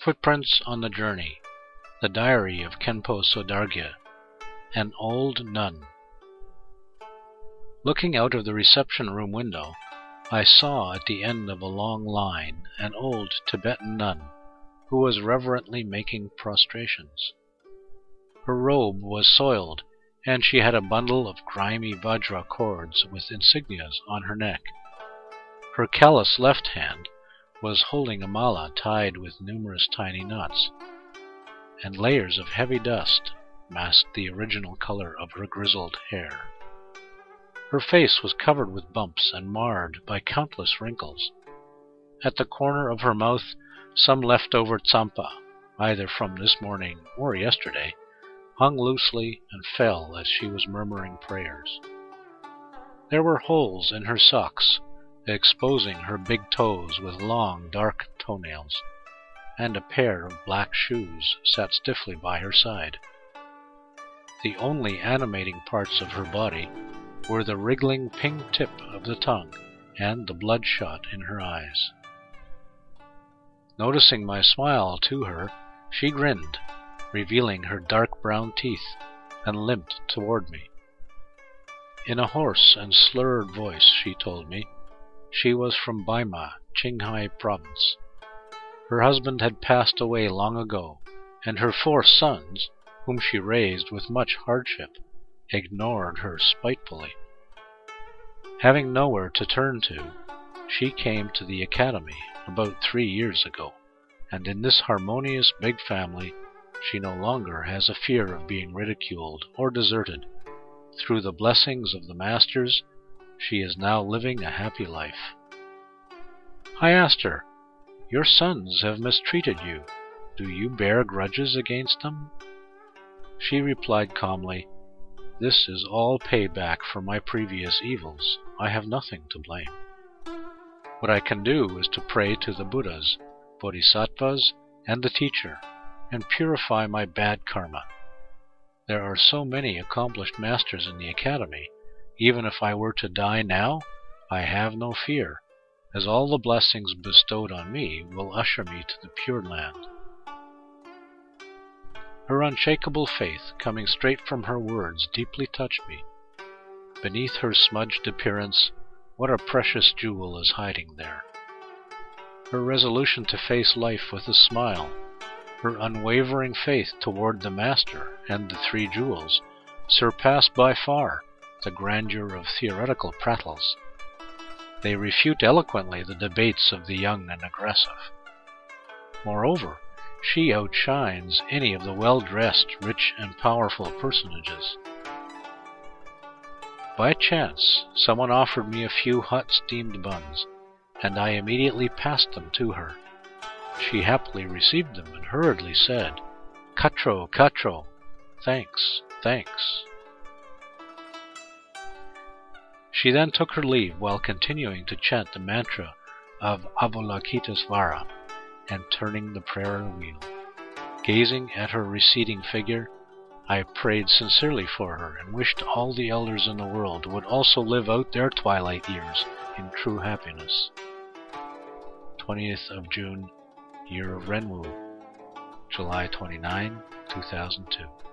Footprints on the Journey The Diary of Khenpo Sodargye An Old Nun Looking out of the reception room window, I saw at the end of a long line an old Tibetan nun who was reverently making prostrations. Her robe was soiled, and she had a bundle of grimy Vajra cords with insignias on her neck. Her callous left hand was holding a mala tied with numerous tiny knots, and layers of heavy dust masked the original color of her grizzled hair. Her face was covered with bumps and marred by countless wrinkles. At the corner of her mouth, some leftover tsampa, either from this morning or yesterday, hung loosely and fell as she was murmuring prayers. There were holes in her socks, exposing her big toes with long, dark toenails, and a pair of black shoes sat stiffly by her side. The only animating parts of her body were the wriggling pink tip of the tongue and the bloodshot in her eyes. Noticing my smile to her, she grinned, revealing her dark brown teeth, and limped toward me. In a hoarse and slurred voice, she told me she was from Baima, Qinghai Province. Her husband had passed away long ago, and her four sons, whom she raised with much hardship, ignored her spitefully. Having nowhere to turn to, she came to the academy about three years ago, and in this harmonious big family she no longer has a fear of being ridiculed or deserted. Through the blessings of the masters, she is now living a happy life. I asked her, Your sons have mistreated you. Do you bear grudges against them? She replied calmly, This is all payback for my previous evils. I have nothing to blame. What I can do is to pray to the Buddhas, Bodhisattvas, and the teacher, and purify my bad karma. There are so many accomplished masters in the academy. Even if I were to die now, I have no fear, as all the blessings bestowed on me will usher me to the Pure Land. Her unshakable faith, coming straight from her words, deeply touched me. Beneath her smudged appearance, what a precious jewel is hiding there! Her resolution to face life with a smile, her unwavering faith toward the Master and the three jewels, surpass by far the grandeur of theoretical prattles. They refute eloquently the debates of the young and aggressive. Moreover, she outshines any of the well dressed, rich, and powerful personages. By chance, someone offered me a few hot steamed buns, and I immediately passed them to her. She happily received them and hurriedly said, Katro, Katro, thanks, thanks. She then took her leave while continuing to chant the mantra of Avalokitesvara and turning the prayer wheel. Gazing at her receding figure, I prayed sincerely for her and wished all the elders in the world would also live out their twilight years in true happiness. 20th of June, Year of Renwu, July 29, 2002.